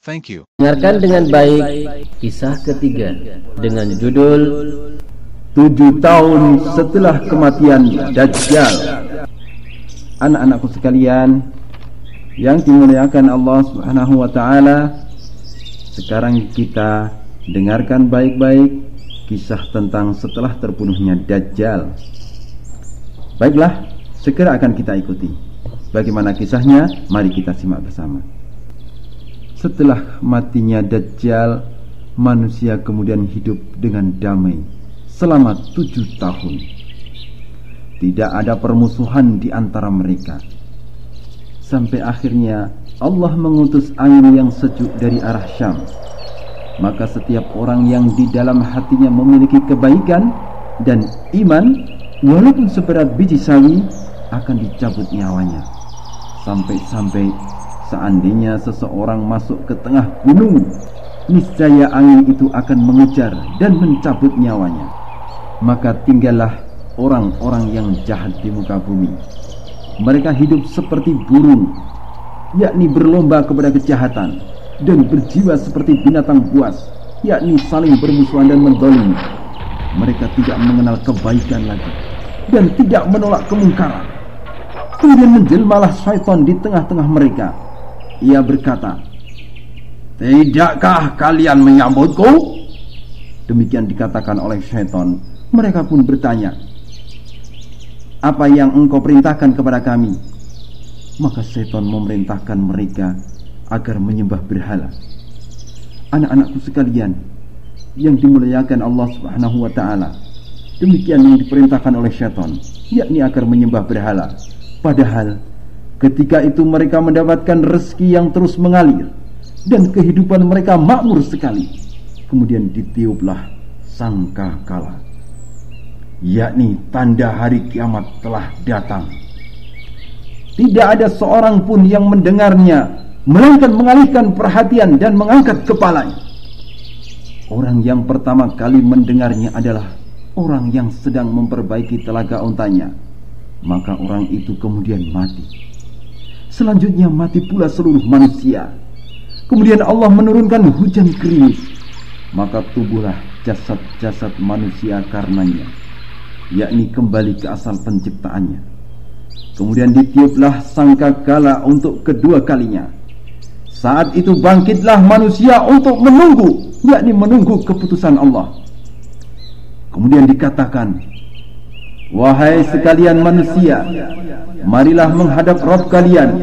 Thank you. Dengarkan dengan baik kisah ketiga. dengan judul Tujuh tahun setelah kematian Dajjal. Anak-anakku sekalian Yang dimuliakan Allah subhanahu wa ta'ala Sekarang kita dengarkan baik-baik Kisah tentang setelah terbunuhnya Dajjal. Baiklah, segera akan kita ikuti. Bagaimana kisahnya? Mari kita simak bersama Setelah matinya Dajjal Manusia kemudian hidup dengan damai selama tujuh tahun. Tidak ada permusuhan di antara mereka. Sampai akhirnya Allah mengutus angin yang sejuk dari arah Syam. Maka setiap orang yang di dalam hatinya memiliki kebaikan dan iman, walaupun seberat biji sawi, akan dicabut nyawanya. Sampai-sampai seandainya seseorang masuk ke tengah gunung, niscaya angin itu akan mengejar dan mencabut nyawanya maka tinggallah orang-orang yang jahat di muka bumi. Mereka hidup seperti burung, yakni berlomba kepada kejahatan, dan berjiwa seperti binatang buas, yakni saling bermusuhan dan mendolimi. Mereka tidak mengenal kebaikan lagi, dan tidak menolak kemungkaran. Kemudian menjelmalah syaitan di tengah-tengah mereka. Ia berkata, Tidakkah kalian menyambutku? Demikian dikatakan oleh syaitan mereka pun bertanya, "Apa yang engkau perintahkan kepada kami?" Maka setan memerintahkan mereka agar menyembah berhala. Anak-anakku sekalian, yang dimuliakan Allah Subhanahu wa taala. Demikian yang diperintahkan oleh syaitan, yakni agar menyembah berhala. Padahal ketika itu mereka mendapatkan rezeki yang terus mengalir dan kehidupan mereka makmur sekali. Kemudian ditiuplah sangka kalah yakni tanda hari kiamat telah datang. Tidak ada seorang pun yang mendengarnya, melainkan mengalihkan perhatian dan mengangkat kepalanya. Orang yang pertama kali mendengarnya adalah orang yang sedang memperbaiki telaga untanya. Maka orang itu kemudian mati. Selanjutnya mati pula seluruh manusia. Kemudian Allah menurunkan hujan gerimis. Maka tubuhlah jasad-jasad manusia karenanya yakni kembali ke asal penciptaannya. Kemudian ditiuplah sangka kala untuk kedua kalinya. Saat itu bangkitlah manusia untuk menunggu, yakni menunggu keputusan Allah. Kemudian dikatakan, Wahai sekalian manusia, marilah menghadap Rabb kalian.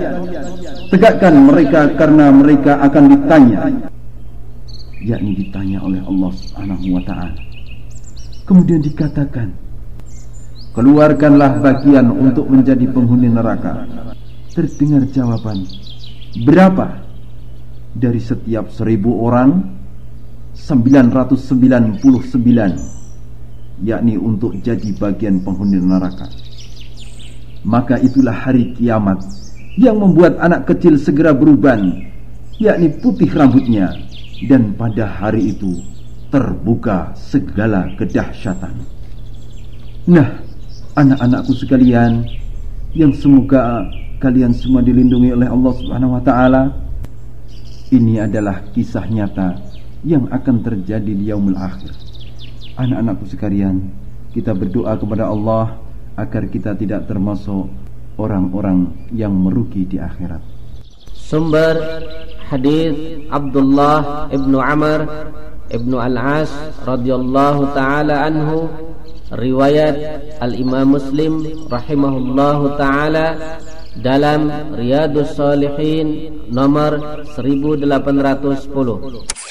Tegakkan mereka karena mereka akan ditanya. Yakni ditanya oleh Allah Subhanahu wa taala. Kemudian dikatakan, Keluarkanlah bagian untuk menjadi penghuni neraka Terdengar jawaban Berapa? Dari setiap seribu orang 999 Yakni untuk jadi bagian penghuni neraka Maka itulah hari kiamat Yang membuat anak kecil segera beruban Yakni putih rambutnya Dan pada hari itu Terbuka segala kedahsyatan Nah anak-anakku sekalian yang semoga kalian semua dilindungi oleh Allah Subhanahu wa taala. Ini adalah kisah nyata yang akan terjadi di yaumul akhir. Anak-anakku sekalian, kita berdoa kepada Allah agar kita tidak termasuk orang-orang yang merugi di akhirat. Sumber hadis Abdullah ibnu Amr ibnu Al-As radhiyallahu taala anhu riwayat Al-Imam Muslim rahimahullahu taala dalam Riyadus Salihin nomor 1810